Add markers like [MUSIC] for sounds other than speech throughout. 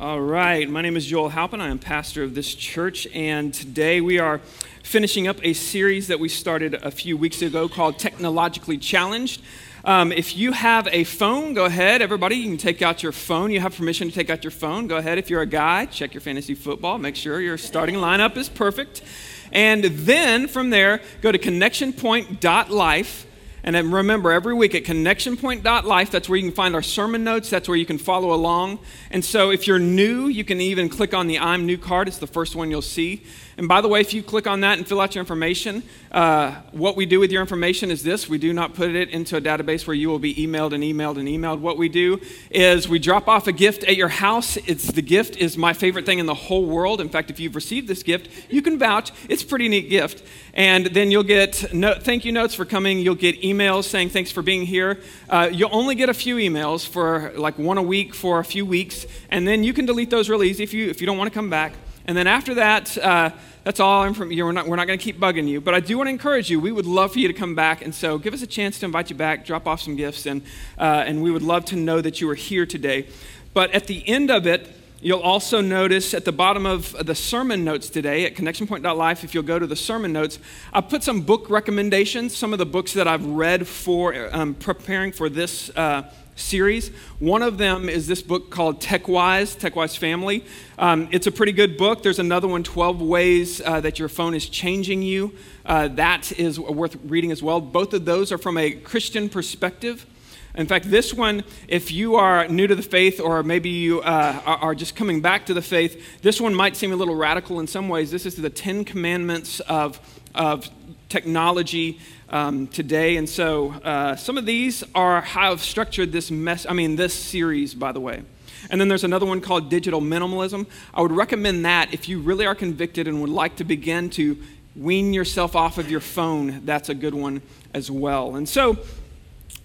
All right, my name is Joel Halpin. I am pastor of this church, and today we are finishing up a series that we started a few weeks ago called Technologically Challenged. Um, if you have a phone, go ahead, everybody. You can take out your phone. You have permission to take out your phone. Go ahead. If you're a guy, check your fantasy football. Make sure your starting lineup is perfect. And then from there, go to connectionpoint.life and then remember, every week at connectionpoint.life, that's where you can find our sermon notes. That's where you can follow along. And so if you're new, you can even click on the I'm New card. It's the first one you'll see. And by the way, if you click on that and fill out your information, uh, what we do with your information is this we do not put it into a database where you will be emailed and emailed and emailed. What we do is we drop off a gift at your house. It's the gift is my favorite thing in the whole world. In fact, if you've received this gift, you can vouch. It's a pretty neat gift. And then you'll get no, thank you notes for coming. You'll get emails saying thanks for being here. Uh, you'll only get a few emails for like one a week for a few weeks, and then you can delete those real easy if you if you don't want to come back. And then after that, uh, that's all I'm from you. We're not, we're not going to keep bugging you. But I do want to encourage you. We would love for you to come back. And so give us a chance to invite you back, drop off some gifts, and, uh, and we would love to know that you are here today. But at the end of it, You'll also notice at the bottom of the sermon notes today at connectionpoint.life, if you'll go to the sermon notes, I put some book recommendations, some of the books that I've read for um, preparing for this uh, series. One of them is this book called TechWise, TechWise Family. Um, it's a pretty good book. There's another one, 12 Ways uh, That Your Phone is Changing You. Uh, that is worth reading as well. Both of those are from a Christian perspective. In fact, this one, if you are new to the faith or maybe you uh, are just coming back to the faith, this one might seem a little radical in some ways. This is the Ten Commandments of, of technology um, today. And so uh, some of these are how I've structured this mess, I mean, this series, by the way. And then there's another one called Digital Minimalism. I would recommend that if you really are convicted and would like to begin to wean yourself off of your phone, that's a good one as well. And so,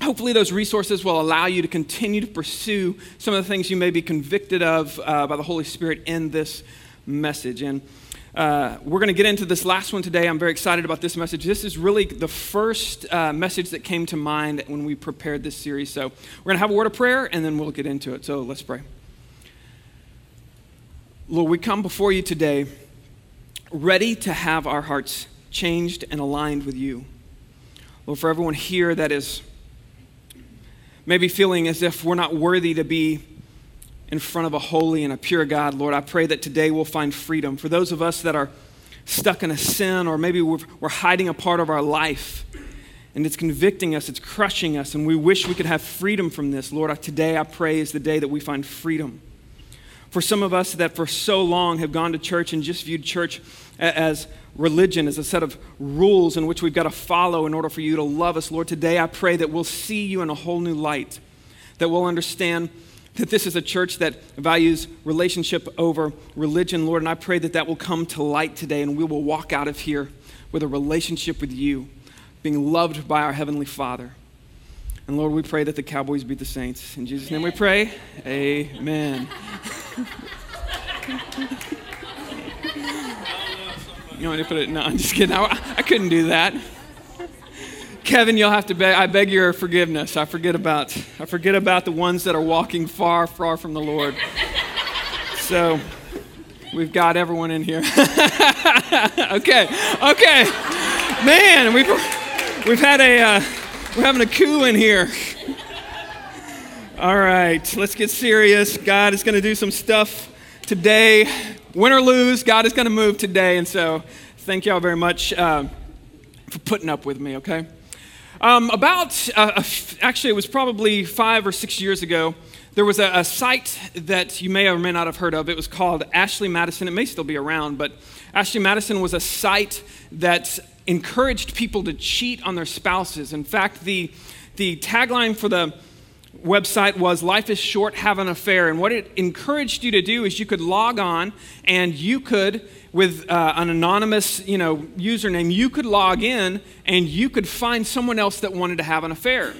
hopefully, those resources will allow you to continue to pursue some of the things you may be convicted of uh, by the Holy Spirit in this message. And uh, we're going to get into this last one today. I'm very excited about this message. This is really the first uh, message that came to mind when we prepared this series. So we're going to have a word of prayer and then we'll get into it. So let's pray. Lord, we come before you today ready to have our hearts changed and aligned with you. Lord, for everyone here that is maybe feeling as if we're not worthy to be in front of a holy and a pure God, Lord, I pray that today we'll find freedom. For those of us that are stuck in a sin, or maybe we're, we're hiding a part of our life, and it's convicting us, it's crushing us, and we wish we could have freedom from this, Lord, today I pray is the day that we find freedom. For some of us that for so long have gone to church and just viewed church as religion, as a set of rules in which we've got to follow in order for you to love us, Lord, today I pray that we'll see you in a whole new light, that we'll understand that this is a church that values relationship over religion, Lord. And I pray that that will come to light today and we will walk out of here with a relationship with you, being loved by our Heavenly Father. And Lord, we pray that the Cowboys beat the Saints. In Jesus' name we pray. Amen. [LAUGHS] you want to put it? No, I'm just kidding. I, I couldn't do that. Kevin, you'll have to beg, I beg your forgiveness. I forget about, I forget about the ones that are walking far, far from the Lord. so we've got everyone in here. [LAUGHS] okay, okay. Man, we've, we've had a, uh, we're having a coup in here. All right, let's get serious. God is going to do some stuff today. Win or lose, God is going to move today. And so thank y'all very much uh, for putting up with me, okay? Um, about, uh, actually, it was probably five or six years ago, there was a, a, site that you may or may not have heard of. It was called Ashley Madison. It may still be around, but Ashley Madison was a site that encouraged people to cheat on their spouses. In fact, the, the tagline for the website was Life is Short, Have an Affair. And what it encouraged you to do is you could log on and you could with uh, an anonymous you know, username, you could log in and you could find someone else that wanted to have an affair.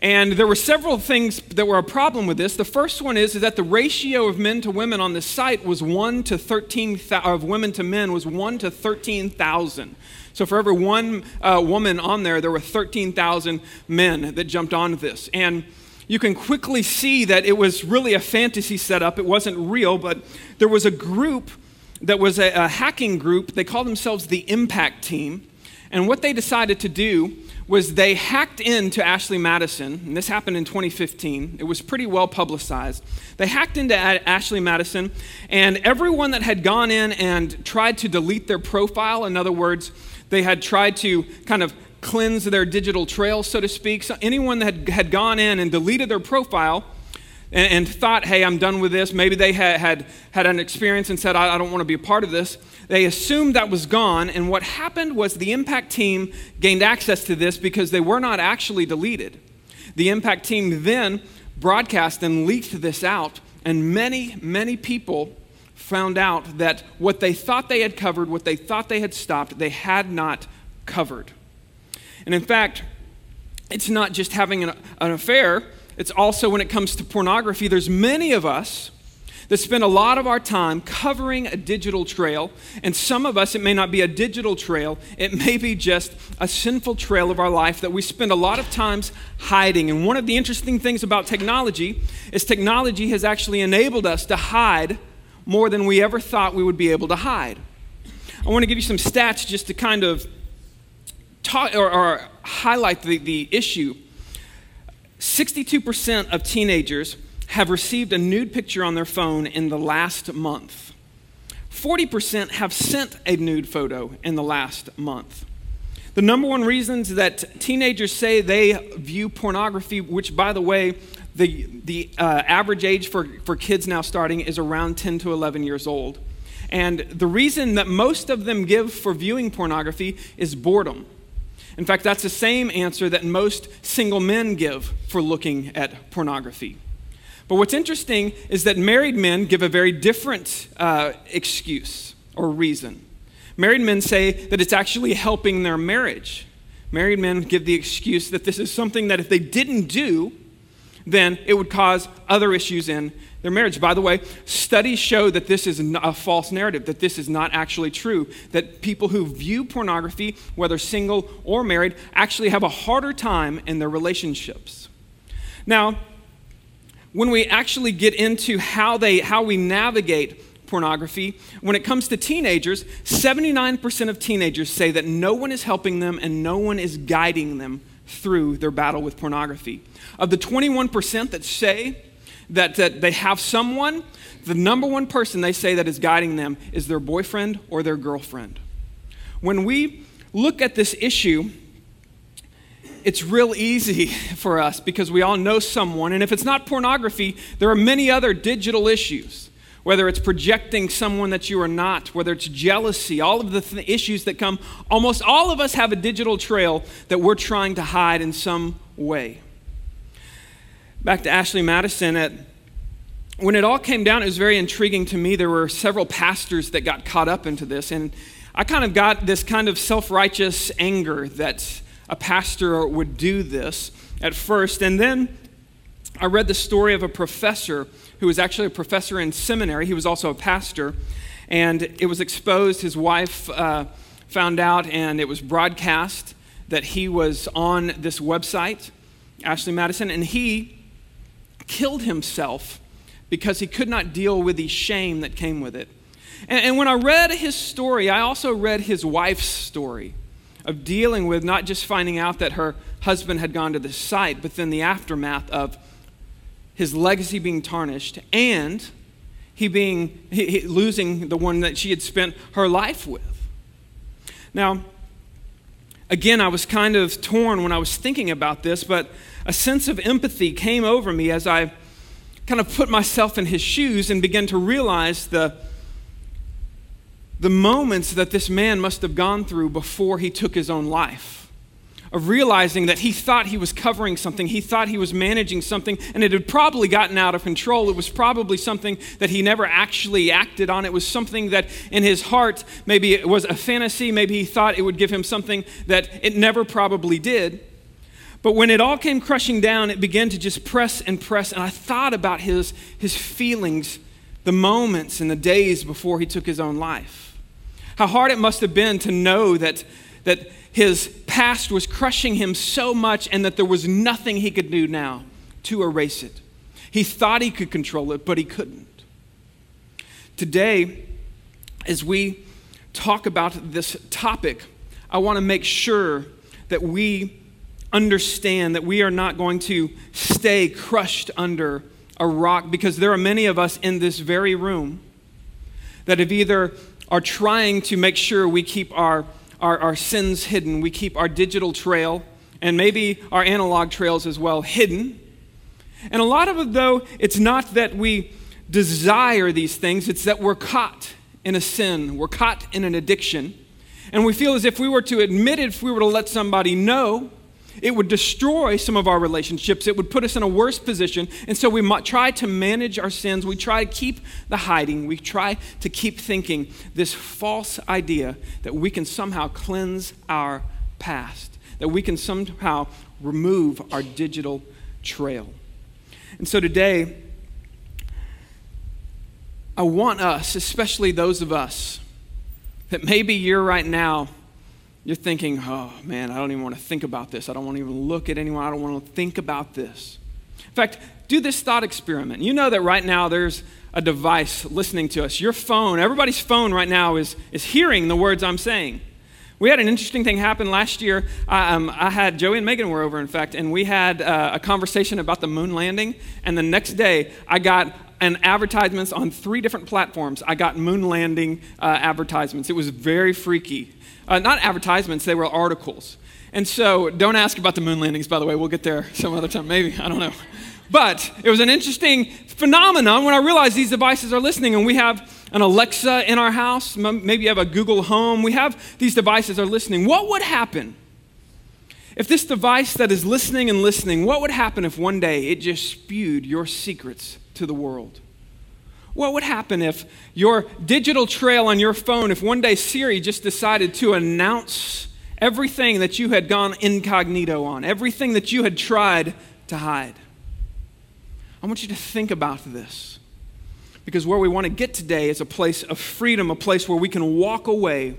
And there were several things that were a problem with this. The first one is, is that the ratio of men to women on this site was 1 to 13, of women to men was 1 to 13,000. So for every one uh, woman on there, there were 13,000 men that jumped onto this. And you can quickly see that it was really a fantasy setup. It wasn't real, but there was a group that was a, a hacking group. They called themselves the Impact Team. And what they decided to do was they hacked into Ashley Madison, and this happened in 2015. It was pretty well publicized. They hacked into a- Ashley Madison, and everyone that had gone in and tried to delete their profile, in other words, they had tried to kind of cleanse their digital trail, so to speak. So anyone that had, had gone in and deleted their profile and, and thought, hey, I'm done with this, maybe they had, had, had an experience and said, I, I don't want to be a part of this, they assumed that was gone. And what happened was the impact team gained access to this because they were not actually deleted. The impact team then broadcast and leaked this out, and many, many people found out that what they thought they had covered, what they thought they had stopped, they had not covered. And in fact, it's not just having an, an affair, it's also when it comes to pornography. There's many of us that spend a lot of our time covering a digital trail. And some of us, it may not be a digital trail, it may be just a sinful trail of our life that we spend a lot of times hiding. And one of the interesting things about technology is technology has actually enabled us to hide more than we ever thought we would be able to hide. I want to give you some stats just to kind of talk or, or highlight the, the issue. 62% of teenagers have received a nude picture on their phone in the last month. 40% have sent a nude photo in the last month. The number one reasons that teenagers say they view pornography, which, by the way, the, the uh, average age for, for kids now starting is around 10 to 11 years old. And the reason that most of them give for viewing pornography is boredom. In fact, that's the same answer that most single men give for looking at pornography. But what's interesting is that married men give a very different uh, excuse or reason. Married men say that it's actually helping their marriage. Married men give the excuse that this is something that if they didn't do, then it would cause other issues in their marriage. By the way, studies show that this is a false narrative, that this is not actually true, that people who view pornography, whether single or married, actually have a harder time in their relationships. Now, when we actually get into how, they, how we navigate pornography, when it comes to teenagers, 79% of teenagers say that no one is helping them and no one is guiding them through their battle with pornography. Of the 21% that say that, that they have someone, the number one person they say that is guiding them is their boyfriend or their girlfriend. When we look at this issue, it's real easy [LAUGHS] for us because we all know someone. And if it's not pornography, there are many other digital issues. Whether it's projecting someone that you are not, whether it's jealousy, all of the th- issues that come, almost all of us have a digital trail that we're trying to hide in some way. Back to Ashley Madison, at, when it all came down, it was very intriguing to me. There were several pastors that got caught up into this, and I kind of got this kind of self righteous anger that a pastor would do this at first. And then I read the story of a professor who was actually a professor in seminary. He was also a pastor. And it was exposed, his wife uh, found out, and it was broadcast that he was on this website, Ashley Madison, and he killed himself because he could not deal with the shame that came with it. And, and when I read his story, I also read his wife's story of dealing with not just finding out that her husband had gone to the site, but then the aftermath of his legacy being tarnished and he being he, he, losing the one that she had spent her life with. Now, again, I was kind of torn when I was thinking about this, but a sense of empathy came over me as I kind of put myself in his shoes and began to realize the the moments that this man must have gone through before he took his own life. Of realizing that he thought he was covering something, he thought he was managing something, and it had probably gotten out of control. It was probably something that he never actually acted on. It was something that in his heart, maybe it was a fantasy, maybe he thought it would give him something that it never probably did. But when it all came crushing down, it began to just press and press, and I thought about his, his feelings, the moments and the days before he took his own life. How hard it must have been to know that, that his past was crushing him so much and that there was nothing he could do now to erase it. He thought he could control it, but he couldn't. Today, as we talk about this topic, I want to make sure that we understand that we are not going to stay crushed under a rock because there are many of us in this very room that have either are trying to make sure we keep our, our, our sins hidden, we keep our digital trail, and maybe our analog trails as well hidden. And a lot of it, though, it's not that we desire these things, it's that we're caught in a sin, we're caught in an addiction. And we feel as if we were to admit it, if we were to let somebody know, it would destroy some of our relationships. It would put us in a worse position. And so we try to manage our sins. We try to keep the hiding. We try to keep thinking this false idea that we can somehow cleanse our past, that we can somehow remove our digital trail. And so today, I want us, especially those of us that maybe you're right now, you're thinking, oh man, I don't even want to think about this. I don't want to even look at anyone. I don't want to think about this. In fact, do this thought experiment. You know that right now there's a device listening to us. Your phone, everybody's phone right now is, is hearing the words I'm saying. We had an interesting thing happen last year. I, um, I had Joey and Megan were over, in fact, and we had uh, a conversation about the moon landing. And the next day, I got and advertisements on three different platforms. I got moon landing uh, advertisements. It was very freaky. Uh, not advertisements, they were articles. And so don't ask about the moon landings, by the way. We'll get there some other time, maybe. I don't know. But it was an interesting phenomenon when I realized these devices are listening and we have an Alexa in our house. Maybe you have a Google Home. We have these devices are listening. What would happen if this device that is listening and listening, what would happen if one day it just spewed your secrets to the world? What would happen if your digital trail on your phone, if one day Siri just decided to announce everything that you had gone incognito on, everything that you had tried to hide? I want you to think about this. Because where we want to get today is a place of freedom, a place where we can walk away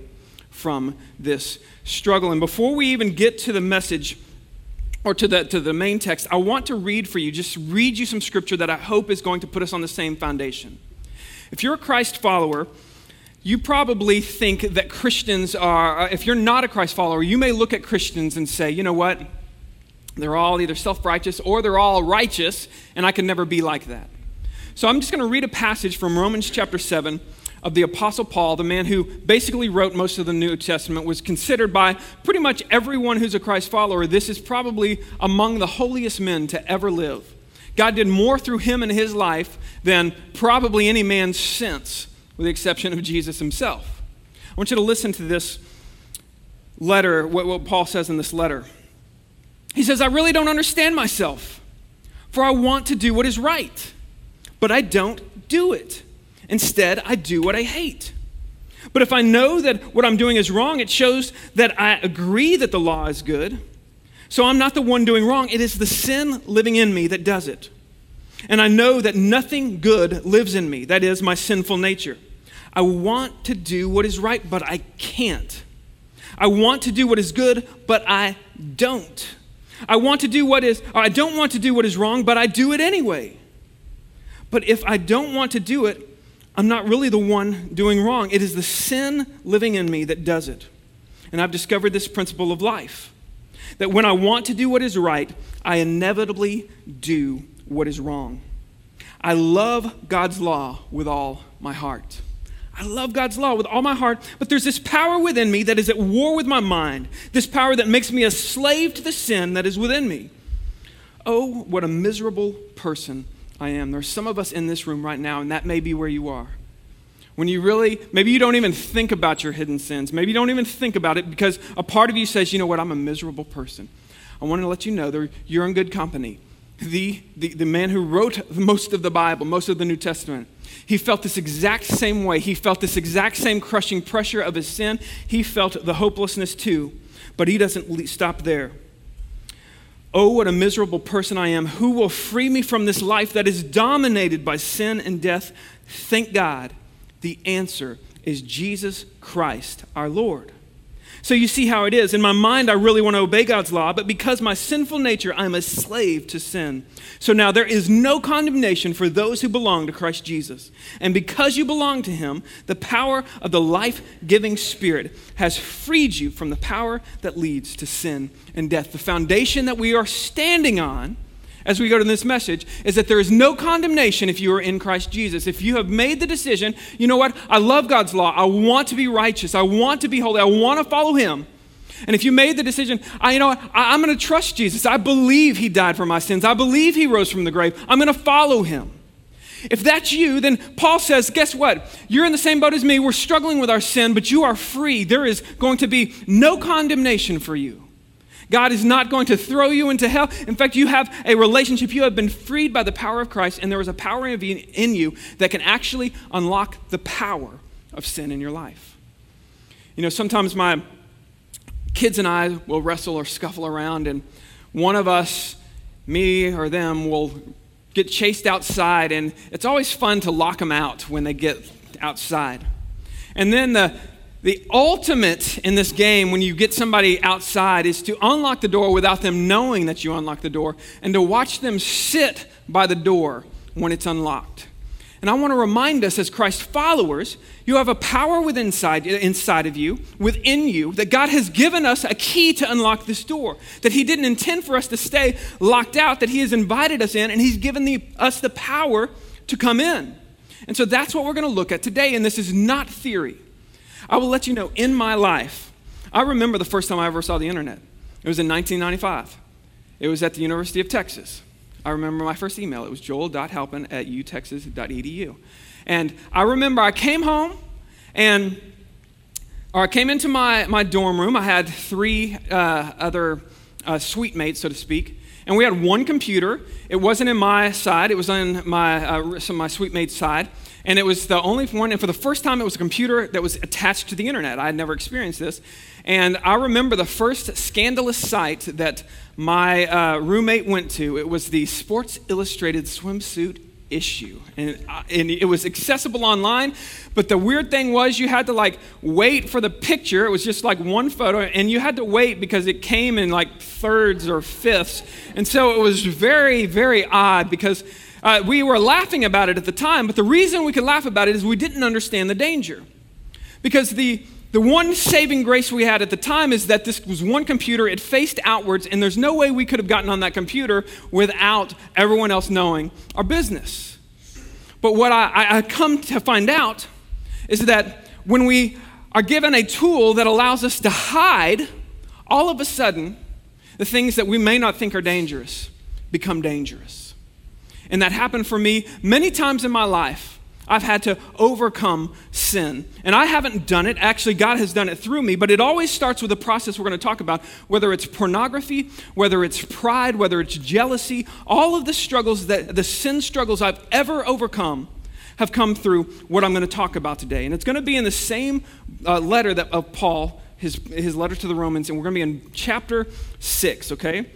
from this struggle. And before we even get to the message, or to the, to the main text, I want to read for you, just read you some scripture that I hope is going to put us on the same foundation. If you're a Christ follower, you probably think that Christians are, uh, if you're not a Christ follower, you may look at Christians and say, you know what? They're all either self righteous or they're all righteous, and I can never be like that. So I'm just going to read a passage from Romans chapter 7 of the Apostle Paul, the man who basically wrote most of the New Testament, was considered by pretty much everyone who's a Christ follower. This is probably among the holiest men to ever live. God did more through him in his life than probably any man since, with the exception of Jesus himself. I want you to listen to this letter, what, what Paul says in this letter. He says, I really don't understand myself, for I want to do what is right, but I don't do it. Instead, I do what I hate. But if I know that what I'm doing is wrong, it shows that I agree that the law is good. So I'm not the one doing wrong. It is the sin living in me that does it. And I know that nothing good lives in me, that is, my sinful nature. I want to do what is right, but I can't. I want to do what is good, but I don't. I want to do what is, I don't want to do what is wrong, but I do it anyway. But if I don't want to do it, I'm not really the one doing wrong. It is the sin living in me that does it. And I've discovered this principle of life that when I want to do what is right, I inevitably do what is wrong. I love God's law with all my heart. I love God's law with all my heart, but there's this power within me that is at war with my mind, this power that makes me a slave to the sin that is within me. Oh, what a miserable person I am. There's some of us in this room right now, and that may be where you are. When you really, maybe you don't even think about your hidden sins. Maybe you don't even think about it because a part of you says, you know what, I'm a miserable person. I want to let you know that you're in good company. The, the, the man who wrote most of the Bible, most of the New Testament, he felt this exact same way. He felt this exact same crushing pressure of his sin. He felt the hopelessness too. But he doesn't stop there. Oh, what a miserable person I am. Who will free me from this life that is dominated by sin and death? Thank God. The answer is Jesus Christ, our Lord. So you see how it is. In my mind, I really want to obey God's law, but because my sinful nature, I'm a slave to sin. So now there is no condemnation for those who belong to Christ Jesus. And because you belong to Him, the power of the life giving Spirit has freed you from the power that leads to sin and death. The foundation that we are standing on as we go to this message is that there is no condemnation if you are in Christ Jesus. If you have made the decision, you know what? I love God's law. I want to be righteous. I want to be holy. I want to follow Him. And if you made the decision, I, you know what? I, I'm going to trust Jesus. I believe He died for my sins. I believe He rose from the grave. I'm going to follow Him. If that's you, then Paul says, guess what? You're in the same boat as me. We're struggling with our sin, but you are free. There is going to be no condemnation for you. God is not going to throw you into hell. In fact, you have a relationship. You have been freed by the power of Christ, and there is a power in you that can actually unlock the power of sin in your life. You know, sometimes my kids and I will wrestle or scuffle around, and one of us, me or them, will get chased outside, and it's always fun to lock them out when they get outside. And then the, the ultimate in this game, when you get somebody outside, is to unlock the door without them knowing that you unlock the door and to watch them sit by the door when it's unlocked. And I want to remind us as Christ followers, you have a power within inside, inside of you, within you, that God has given us a key to unlock this door. That He didn't intend for us to stay locked out, that He has invited us in, and He's given the, us the power to come in. And so that's what we're going to look at today, and this is not theory. I will let you know in my life, I remember the first time I ever saw the internet. It was in 1995. It was at the University of Texas. I remember my first email. It was joel.halpin at utexas.edu. And I remember I came home and or I came into my, my dorm room. I had three uh, other uh, suite mates, so to speak. And we had one computer. It wasn't in my side, it was on my, uh, some my suite mates' side. And it was the only one, and for the first time, it was a computer that was attached to the internet. I had never experienced this. And I remember the first scandalous site that my uh, roommate went to. It was the Sports Illustrated swimsuit issue. And, uh, and it was accessible online, but the weird thing was you had to like wait for the picture. It was just like one photo, and you had to wait because it came in like thirds or fifths. And so it was very, very odd because uh, we were laughing about it at the time, but the reason we could laugh about it is we didn't understand the danger. Because the, the one saving grace we had at the time is that this was one computer, it faced outwards, and there's no way we could have gotten on that computer without everyone else knowing our business. But what I, I come to find out is that when we are given a tool that allows us to hide, all of a sudden, the things that we may not think are dangerous become dangerous. And that happened for me many times in my life. I've had to overcome sin. And I haven't done it. Actually, God has done it through me. But it always starts with a process we're going to talk about, whether it's pornography, whether it's pride, whether it's jealousy. All of the struggles, that, the sin struggles I've ever overcome, have come through what I'm going to talk about today. And it's going to be in the same uh, letter that, of Paul, his, his letter to the Romans. And we're going to be in chapter 6, okay?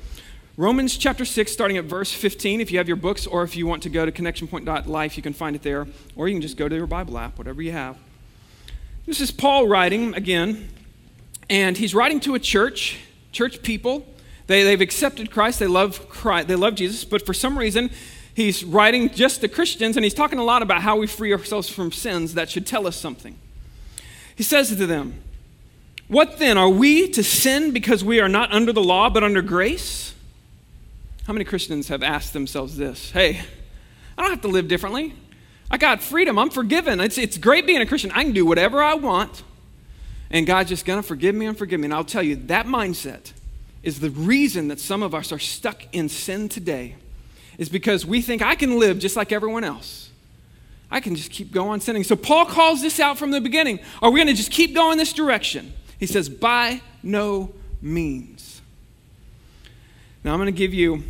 Romans chapter 6, starting at verse 15. If you have your books, or if you want to go to connectionpoint.life, you can find it there. Or you can just go to your Bible app, whatever you have. This is Paul writing again, and he's writing to a church, church people. They, they've accepted Christ, they love Christ, they love Jesus, but for some reason, he's writing just to Christians, and he's talking a lot about how we free ourselves from sins that should tell us something. He says to them, What then? Are we to sin because we are not under the law but under grace? How many Christians have asked themselves this? Hey, I don't have to live differently. I got freedom. I'm forgiven. It's, it's great being a Christian. I can do whatever I want. And God's just going to forgive me and forgive me. And I'll tell you, that mindset is the reason that some of us are stuck in sin today, is because we think I can live just like everyone else. I can just keep going sinning. So Paul calls this out from the beginning. Are we going to just keep going this direction? He says, by no means. Now I'm going to give you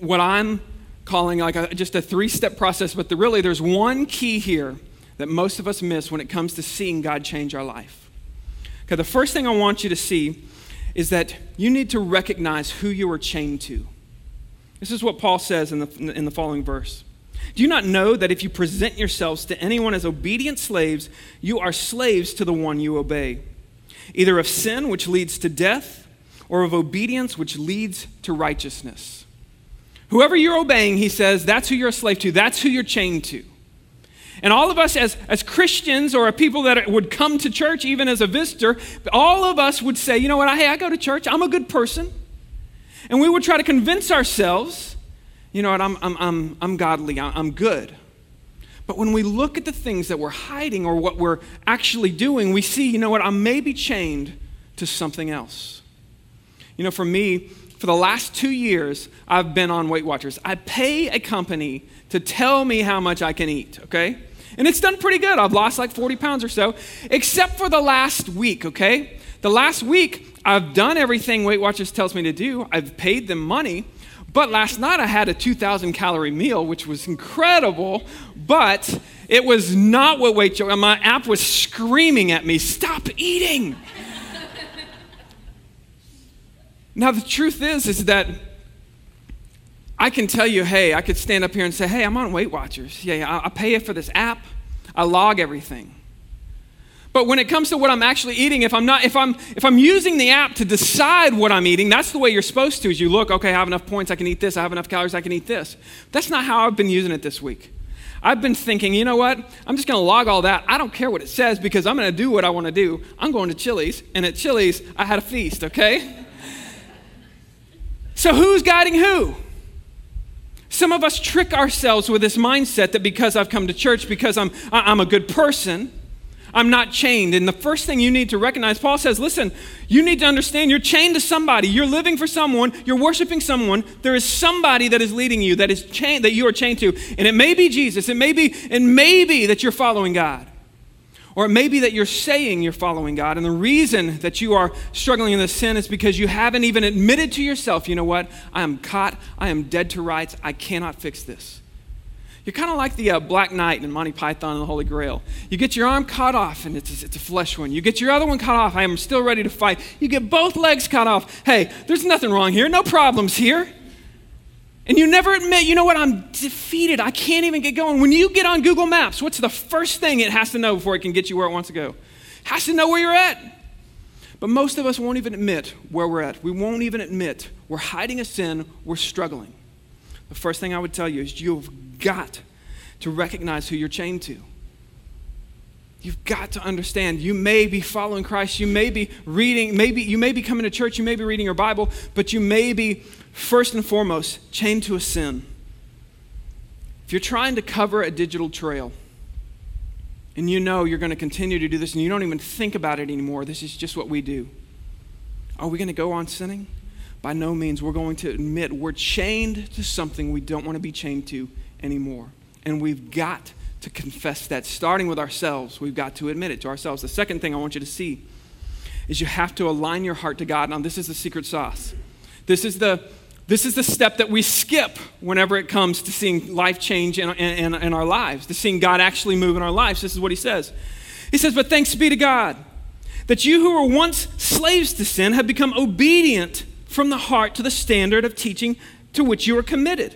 what I'm calling like a, just a three step process, but the, really there's one key here that most of us miss when it comes to seeing God change our life. Okay, the first thing I want you to see is that you need to recognize who you are chained to. This is what Paul says in the, in the following verse. Do you not know that if you present yourselves to anyone as obedient slaves, you are slaves to the one you obey? either of sin, which leads to death, or of obedience, which leads to righteousness. Whoever you're obeying, he says, that's who you're a slave to, that's who you're chained to. And all of us, as, as Christians or a people that would come to church, even as a visitor, all of us would say, you know what, hey, I go to church, I'm a good person. And we would try to convince ourselves, you know what, I'm, I'm, I'm, I'm godly, I'm good. But when we look at the things that we're hiding or what we're actually doing, we see, you know what, I may be chained to something else. You know, for me, for the last two years, I've been on Weight Watchers. I pay a company to tell me how much I can eat, okay? And it's done pretty good. I've lost like 40 pounds or so, except for the last week, okay? The last week, I've done everything Weight Watchers tells me to do. I've paid them money, but last night I had a 2,000 calorie meal, which was incredible, but it was not what Weight Watchers, my app was screaming at me, stop eating. Now the truth is, is that I can tell you, hey, I could stand up here and say, hey, I'm on Weight Watchers. Yeah, yeah, I pay you for this app. I log everything. But when it comes to what I'm actually eating, if I'm not, if I'm if I'm using the app to decide what I'm eating, that's the way you're supposed to. Is you look, okay, I have enough points, I can eat this. I have enough calories, I can eat this. That's not how I've been using it this week. I've been thinking, you know what? I'm just going to log all that. I don't care what it says because I'm going to do what I want to do. I'm going to Chili's, and at Chili's, I had a feast. Okay. So who's guiding who? Some of us trick ourselves with this mindset that because I've come to church, because I'm, I'm a good person, I'm not chained. And the first thing you need to recognize, Paul says, listen, you need to understand you're chained to somebody. You're living for someone. You're worshiping someone. There is somebody that is leading you, that is chained, that you are chained to. And it may be Jesus. It may be, and maybe that you're following God. Or it may be that you're saying you're following God. And the reason that you are struggling in this sin is because you haven't even admitted to yourself, you know what? I am caught. I am dead to rights. I cannot fix this. You're kind of like the uh, Black Knight in Monty Python and the Holy Grail. You get your arm cut off, and it's it's a flesh wound. You get your other one cut off. I am still ready to fight. You get both legs cut off. Hey, there's nothing wrong here. No problems here. And you never admit, you know what, I'm defeated. I can't even get going. When you get on Google Maps, what's the first thing it has to know before it can get you where it wants to go? It has to know where you're at. But most of us won't even admit where we're at. We won't even admit we're hiding a sin, we're struggling. The first thing I would tell you is you've got to recognize who you're chained to. You've got to understand you may be following Christ, you may be reading, maybe you may be coming to church, you may be reading your Bible, but you may be first and foremost chained to a sin. If you're trying to cover a digital trail and you know you're going to continue to do this and you don't even think about it anymore, this is just what we do. Are we going to go on sinning? By no means. We're going to admit we're chained to something we don't want to be chained to anymore. And we've got to confess that, starting with ourselves. We've got to admit it to ourselves. The second thing I want you to see is you have to align your heart to God. Now, this is the secret sauce. This is the this is the step that we skip whenever it comes to seeing life change in, in, in, our lives, to seeing God actually move in our lives. This is what he says. He says, But thanks be to God that you who were once slaves to sin have become obedient from the heart to the standard of teaching to which you are committed.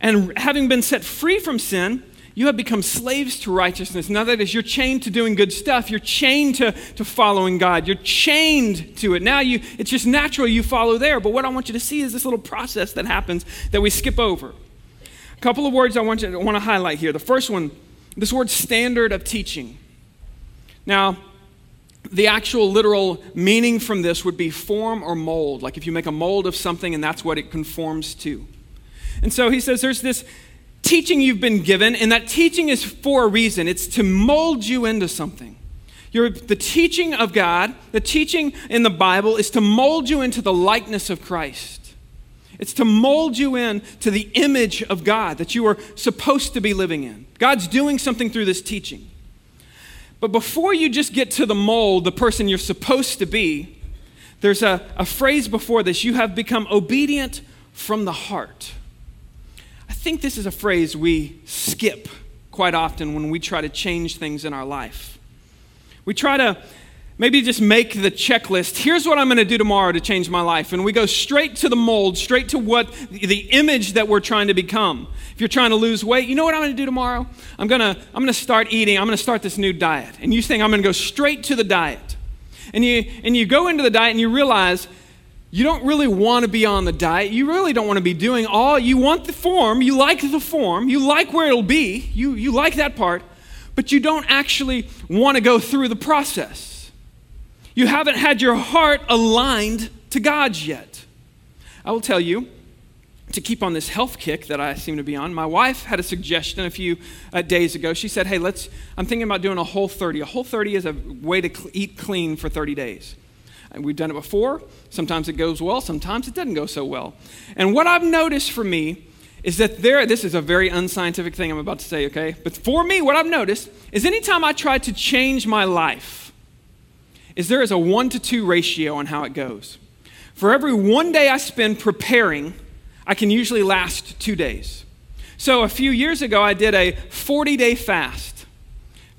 And having been set free from sin, you have become slaves to righteousness. Now, that is, you're chained to doing good stuff. You're chained to, to following God. You're chained to it. Now, you, it's just natural you follow there. But what I want you to see is this little process that happens that we skip over. A couple of words I want, you, want to highlight here. The first one, this word standard of teaching. Now, the actual literal meaning from this would be form or mold. Like if you make a mold of something and that's what it conforms to. And so he says there's this teaching you've been given, and that teaching is for a reason. It's to mold you into something. You're, the teaching of God, the teaching in the Bible is to mold you into the likeness of Christ. It's to mold you in to the image of God that you are supposed to be living in. God's doing something through this teaching. But before you just get to the mold, the person you're supposed to be, there's a, a phrase before this you have become obedient from the heart. I think this is a phrase we skip quite often when we try to change things in our life. We try to maybe just make the checklist. Here's what I'm going to do tomorrow to change my life. And we go straight to the mold, straight to what the image that we're trying to become. If you're trying to lose weight, you know what I'm going to do tomorrow? I'm going to I'm going to start eating. I'm going to start this new diet. And you think I'm going to go straight to the diet. And you, and you go into the diet and you realize you don't really want to be on the diet. You really don't want to be doing all. You want the form. You like the form. You like where it'll be. You, you like that part. But you don't actually want to go through the process. You haven't had your heart aligned to God's yet. I will tell you, to keep on this health kick that I seem to be on, my wife had a suggestion a few uh, days ago. She said, Hey, let's, I'm thinking about doing a whole 30. A whole 30 is a way to cl- eat clean for 30 days. We've done it before. Sometimes it goes well, sometimes it doesn't go so well. And what I've noticed for me is that there, this is a very unscientific thing I'm about to say, okay? But for me, what I've noticed is anytime I try to change my life, is there is a one to two ratio on how it goes. For every one day I spend preparing, I can usually last two days. So a few years ago, I did a 40 day fast.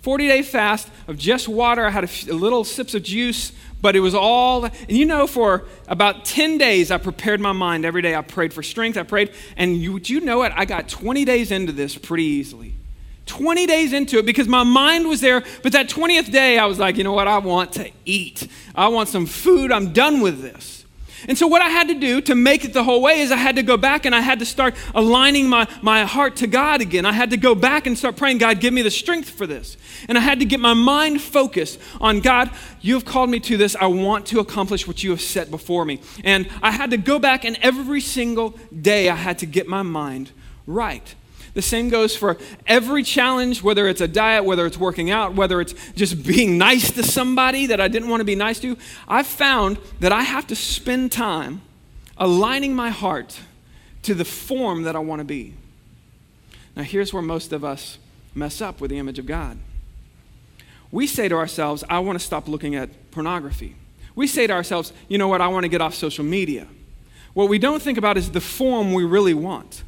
40 day fast of just water. I had a, few, a little sips of juice, but it was all, and you know, for about 10 days, I prepared my mind every day. I prayed for strength. I prayed, and you, you know what? I got 20 days into this pretty easily. 20 days into it because my mind was there, but that 20th day, I was like, you know what? I want to eat. I want some food. I'm done with this. And so, what I had to do to make it the whole way is I had to go back and I had to start aligning my, my heart to God again. I had to go back and start praying, God, give me the strength for this. And I had to get my mind focused on God, you have called me to this. I want to accomplish what you have set before me. And I had to go back, and every single day I had to get my mind right. The same goes for every challenge, whether it's a diet, whether it's working out, whether it's just being nice to somebody that I didn't want to be nice to. I've found that I have to spend time aligning my heart to the form that I want to be. Now, here's where most of us mess up with the image of God. We say to ourselves, I want to stop looking at pornography. We say to ourselves, you know what, I want to get off social media. What we don't think about is the form we really want.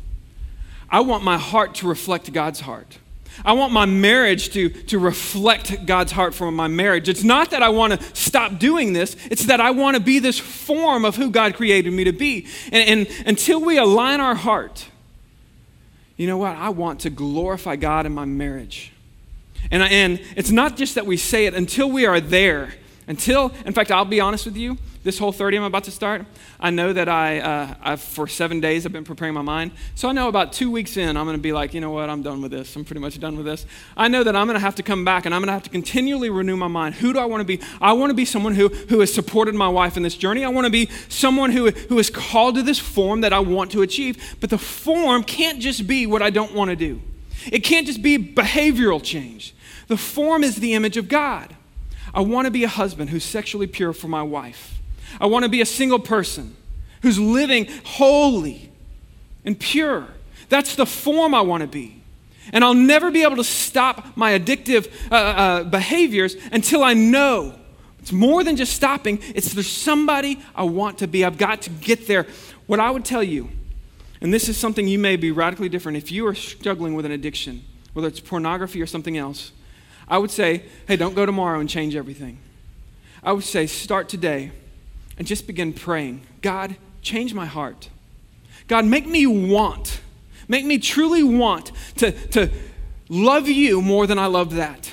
I want my heart to reflect God's heart. I want my marriage to, to reflect God's heart for my marriage. It's not that I want to stop doing this, it's that I want to be this form of who God created me to be. And, and until we align our heart, you know what? I want to glorify God in my marriage. And, and it's not just that we say it, until we are there, until, in fact, I'll be honest with you, this whole 30 I'm about to start, I know that I, uh, I've, for seven days, I've been preparing my mind. So I know about two weeks in, I'm going to be like, you know what, I'm done with this. I'm pretty much done with this. I know that I'm going to have to come back and I'm going to have to continually renew my mind. Who do I want to be? I want to be someone who, who has supported my wife in this journey. I want to be someone who, who is called to this form that I want to achieve. But the form can't just be what I don't want to do, it can't just be behavioral change. The form is the image of God. I want to be a husband who's sexually pure for my wife. I want to be a single person who's living holy and pure. That's the form I want to be. And I'll never be able to stop my addictive uh, uh, behaviors until I know it's more than just stopping, it's there's somebody I want to be. I've got to get there. What I would tell you, and this is something you may be radically different, if you are struggling with an addiction, whether it's pornography or something else, I would say, hey, don't go tomorrow and change everything. I would say, start today and just begin praying God, change my heart. God, make me want, make me truly want to, to love you more than I love that.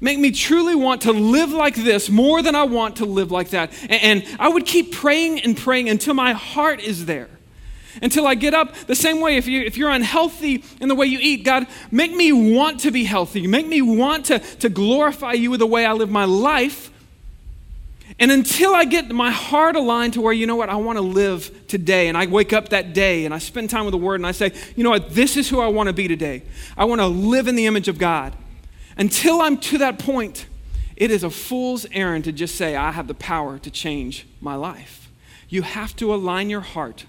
Make me truly want to live like this more than I want to live like that. And, and I would keep praying and praying until my heart is there until I get up. The same way, if, you, if you're unhealthy in the way you eat, God, make me want to be healthy. Make me want to, to glorify you with the way I live my life and until I get my heart aligned to where, you know what, I want to live today, and I wake up that day and I spend time with the Word and I say, you know what, this is who I want to be today. I want to live in the image of God. Until I'm to that point, it is a fool's errand to just say, I have the power to change my life. You have to align your heart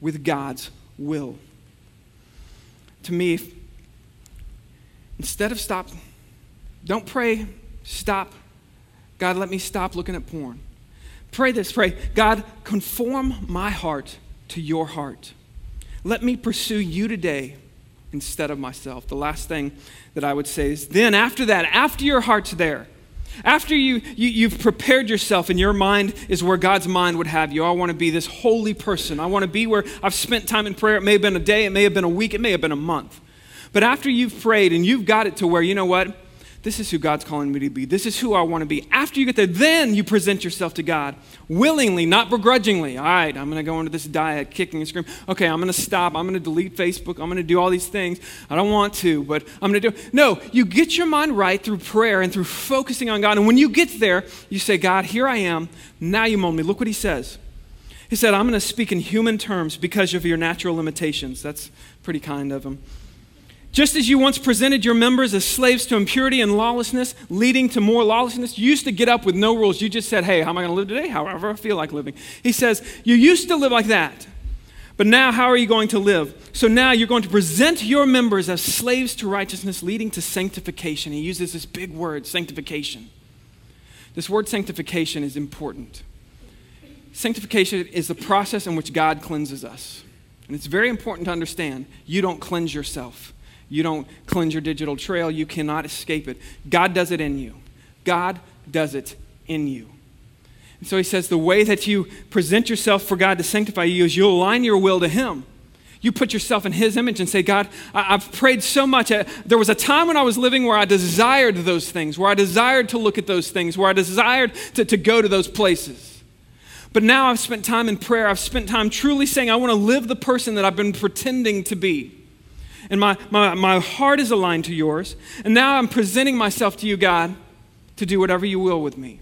with God's will. To me, instead of stop, don't pray, stop God, let me stop looking at porn. Pray this, pray, God, conform my heart to your heart. Let me pursue you today instead of myself. The last thing that I would say is then, after that, after your heart's there, after you, you, have prepared yourself and your mind is where God's mind would have you, I want to be this holy person. I want to be where I've spent time in prayer. It may have been a day, it may have been a week, it may have been a month. But after you've prayed and you've got it to where, you know what? This is who God's calling me to be. This is who I want to be. After you get there, then you present yourself to God willingly, not begrudgingly. All right, I'm going to go into this diet, kicking and screaming. Okay, I'm going to stop. I'm going to delete Facebook. I'm going to do all these things. I don't want to, but I'm going to do. It. No, you get your mind right through prayer and through focusing on God. And when you get there, you say, God, here I am. Now you mold me. Look what he says. He said, I'm going to speak in human terms because of your natural limitations. That's pretty kind of him. Just as you once presented your members as slaves to impurity and lawlessness, leading to more lawlessness, you used to get up with no rules. You just said, Hey, how am I going to live today? However I feel like living. He says, You used to live like that. But now, how are you going to live? So now you're going to present your members as slaves to righteousness, leading to sanctification. He uses this big word, sanctification. This word sanctification is important. Sanctification is the process in which God cleanses us. And it's very important to understand you don't cleanse yourself. You don't cleanse your digital trail. You cannot escape it. God does it in you. God does it in you. And so he says the way that you present yourself for God to sanctify you is you align your will to Him. You put yourself in His image and say, God, I- have prayed so much. There was a time when I was living where I desired those things, where I desired to look at those things, where I desired to, to go to those places. But now I've spent time in prayer. I've spent time truly saying, I want to live the person that I've been pretending to be and my, my, my heart is aligned to yours. And now I'm presenting myself to you, God, to do whatever you will with me.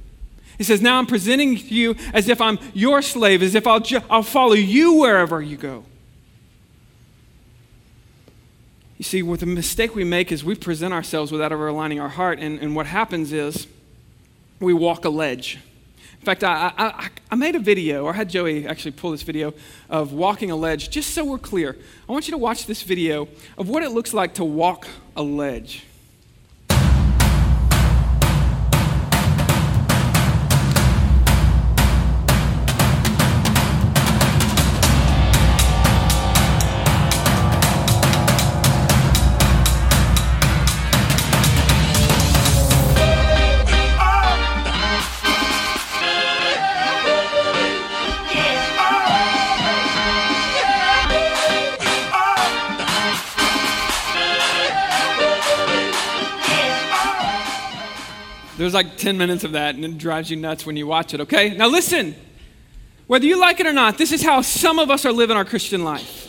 He says, Now I'm presenting to you as if I'm your slave, as if I'll, ju- I'll follow you wherever you go. You see, what the mistake we make is we present ourselves without ever aligning our heart, and, and what happens is we walk a ledge fact, I, I, I, made a video, or I had Joey actually pull this video of walking a ledge, just so we're clear. I want you to watch this video of what it looks like to walk a ledge. There's like 10 minutes of that, and it drives you nuts when you watch it, okay? Now listen, whether you like it or not, this is how some of us are living our Christian life.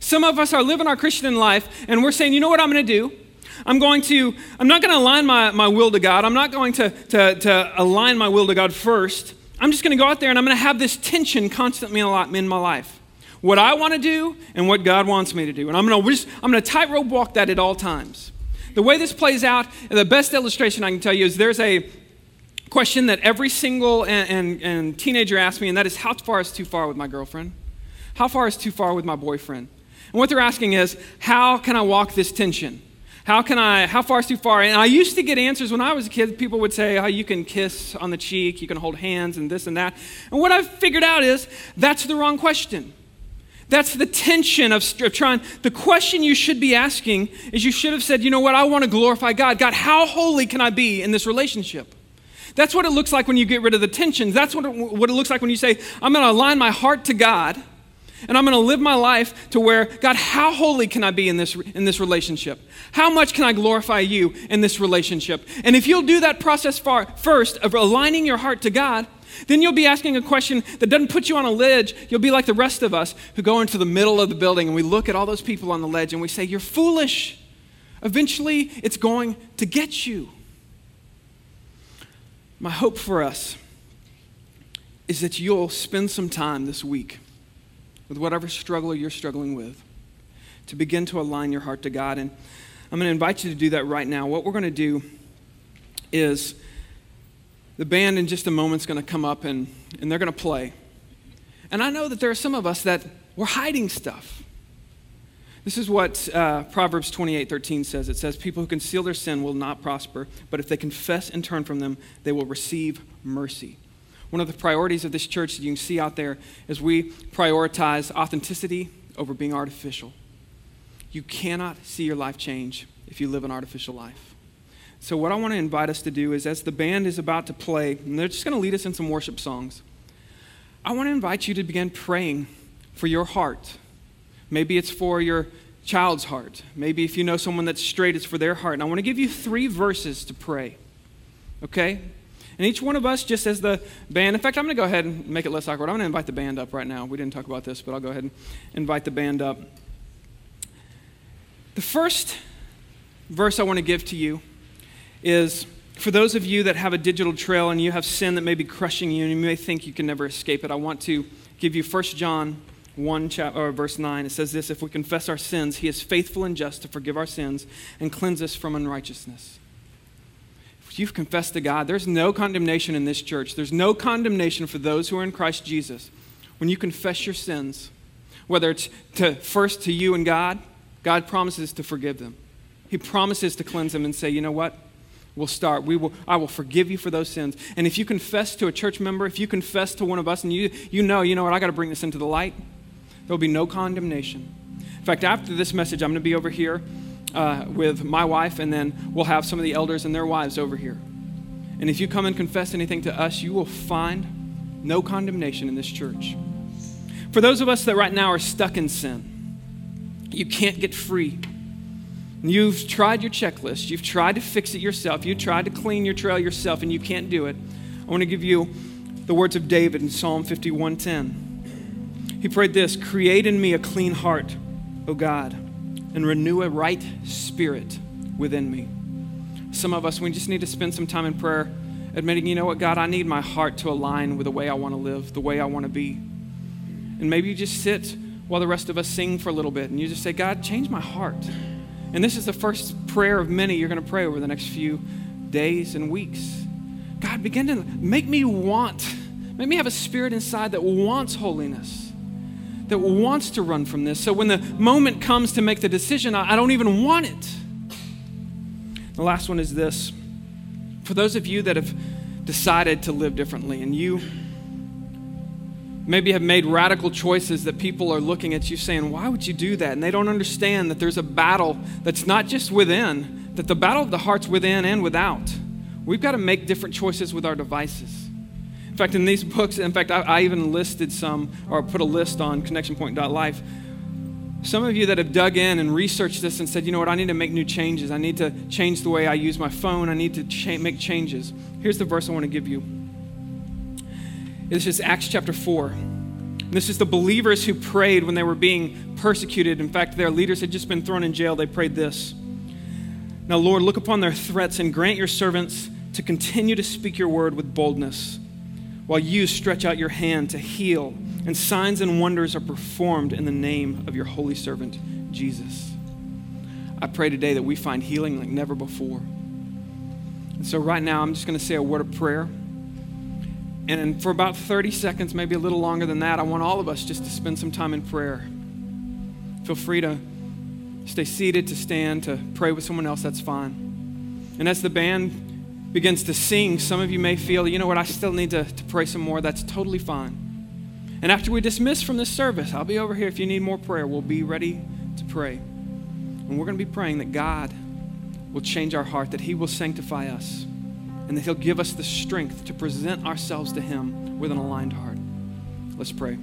Some of us are living our Christian life, and we're saying, you know what I'm going to do? I'm going to, I'm not going to align my, my will to God. I'm not going to, to, to align my will to God first. I'm just going to go out there and I'm going to have this tension constantly in my life. What I want to do and what God wants me to do. And I'm going to, just, I'm going to tightrope walk that at all times. The way this plays out, the best illustration I can tell you is there's a question that every single and, and, and teenager asks me, and that is how far is too far with my girlfriend? How far is too far with my boyfriend? And what they're asking is, how can I walk this tension? How can I, how far is too far? And I used to get answers when I was a kid. People would say, oh, you can kiss on the cheek, you can hold hands, and this and that. And what I've figured out is that's the wrong question. That's the tension of, of trying. The question you should be asking is you should have said, you know what, I want to glorify God. God, how holy can I be in this relationship? That's what it looks like when you get rid of the tensions. That's what it, what it looks like when you say, I'm going to align my heart to God and I'm going to live my life to where, God, how holy can I be in this, in this relationship? How much can I glorify you in this relationship? And if you'll do that process far, first of aligning your heart to God, then you'll be asking a question that doesn't put you on a ledge. You'll be like the rest of us who go into the middle of the building and we look at all those people on the ledge and we say, You're foolish. Eventually, it's going to get you. My hope for us is that you'll spend some time this week with whatever struggle you're struggling with to begin to align your heart to God. And I'm going to invite you to do that right now. What we're going to do is the band in just a moment is going to come up and, and they're going to play. And I know that there are some of us that we're hiding stuff. This is what uh, Proverbs 28 13 says. It says, People who conceal their sin will not prosper, but if they confess and turn from them, they will receive mercy. One of the priorities of this church that you can see out there is we prioritize authenticity over being artificial. You cannot see your life change if you live an artificial life. So, what I want to invite us to do is, as the band is about to play, and they're just going to lead us in some worship songs, I want to invite you to begin praying for your heart. Maybe it's for your child's heart. Maybe if you know someone that's straight, it's for their heart. And I want to give you three verses to pray. Okay? And each one of us, just as the band, in fact, I'm going to go ahead and make it less awkward. I'm going to invite the band up right now. We didn't talk about this, but I'll go ahead and invite the band up. The first verse I want to give to you is for those of you that have a digital trail and you have sin that may be crushing you and you may think you can never escape it, I want to give you 1 John 1 chapter, verse 9. It says this If we confess our sins, he is faithful and just to forgive our sins and cleanse us from unrighteousness. If you've confessed to God, there's no condemnation in this church. There's no condemnation for those who are in Christ Jesus. When you confess your sins, whether it's to, first to you and God, God promises to forgive them. He promises to cleanse them and say, you know what? We'll start. We will, I will forgive you for those sins. And if you confess to a church member, if you confess to one of us and you, you know, you know what, I got to bring this into the light, there will be no condemnation. In fact, after this message, I'm going to be over here uh, with my wife, and then we'll have some of the elders and their wives over here. And if you come and confess anything to us, you will find no condemnation in this church. For those of us that right now are stuck in sin, you can't get free. You've tried your checklist. You've tried to fix it yourself. You've tried to clean your trail yourself, and you can't do it. I want to give you the words of David in Psalm 51:10. He prayed this Create in me a clean heart, O God, and renew a right spirit within me. Some of us, we just need to spend some time in prayer, admitting, you know what, God, I need my heart to align with the way I want to live, the way I want to be. And maybe you just sit while the rest of us sing for a little bit and you just say, God, change my heart. And this is the first prayer of many you're going to pray over the next few days and weeks. God, begin to make me want, make me have a spirit inside that wants holiness that wants to run from this. So when the moment comes to make the decision, I, don't even want it. The last one is this. For those of you that have decided to live differently and you maybe have made radical choices that people are looking at you saying, Why would you do that? And they don't understand that there's a battle that's not just within, that the battle of the heart's within and without. We've got to make different choices with our devices. In fact, in these books, in fact, I, I even listed some or put a list on connectionpoint.life. Some of you that have dug in and researched this and said, you know what, I need to make new changes. I need to change the way I use my phone. I need to cha- make changes. Here's the verse I want to give you. This is Acts chapter 4. This is the believers who prayed when they were being persecuted. In fact, their leaders had just been thrown in jail. They prayed this Now, Lord, look upon their threats and grant your servants to continue to speak your word with boldness while you stretch out your hand to heal, and signs and wonders are performed in the name of your holy servant, Jesus. I pray today that we find healing like never before. And so, right now, I'm just going to say a word of prayer. And for about 30 seconds, maybe a little longer than that, I want all of us just to spend some time in prayer. Feel free to stay seated, to stand, to pray with someone else, that's fine. And as the band begins to sing, some of you may feel, you know what, I still need to, to pray some more. That's totally fine. And after we dismiss from this service, I'll be over here. If you need more prayer, we'll be ready to pray. And we're going to be praying that God will change our heart, that He will sanctify us, and that He'll give us the strength to present ourselves to Him with an aligned heart. Let's pray.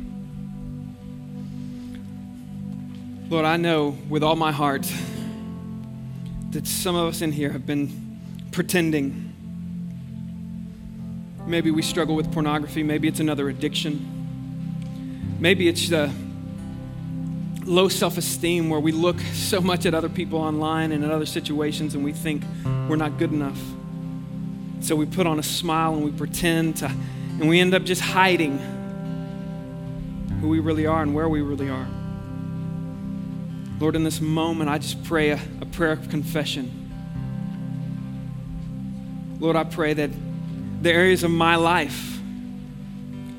Lord, I know with all my heart that some of us in here have been pretending Maybe we struggle with pornography. Maybe it's another addiction. Maybe it's the low self esteem where we look so much at other people online and in other situations and we think we're not good enough. So we put on a smile and we pretend to, and we end up just hiding who we really are and where we really are. Lord, in this moment, I just pray a, a prayer of confession. Lord, I pray that the areas of my life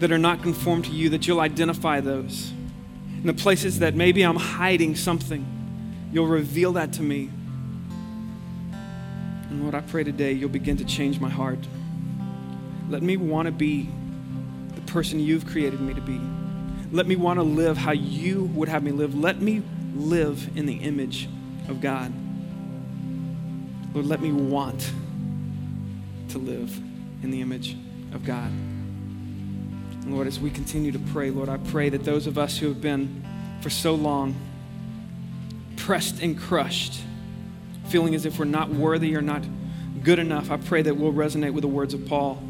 that are not conformed to you, that you'll identify those. And the places that maybe I'm hiding something, you'll reveal that to me. And Lord, I pray today you'll begin to change my heart. Let me want to be the person you've created me to be. Let me want to live how you would have me live. Let me live in the image of God. Lord, let me want to live in the image of God. And Lord, as we continue to pray, Lord, I pray that those of us who have been for so long pressed and crushed, feeling as if we're not worthy or not good enough, I pray that we'll resonate with the words of Paul.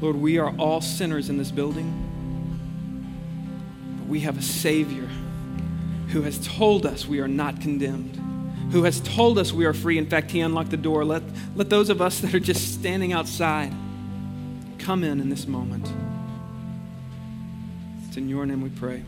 Lord, we are all sinners in this building, but we have a Savior who has told us we are not condemned, who has told us we are free. In fact, He unlocked the door. Let, let those of us [LAUGHS] that are just standing outside come in in this moment. It's in your name we pray.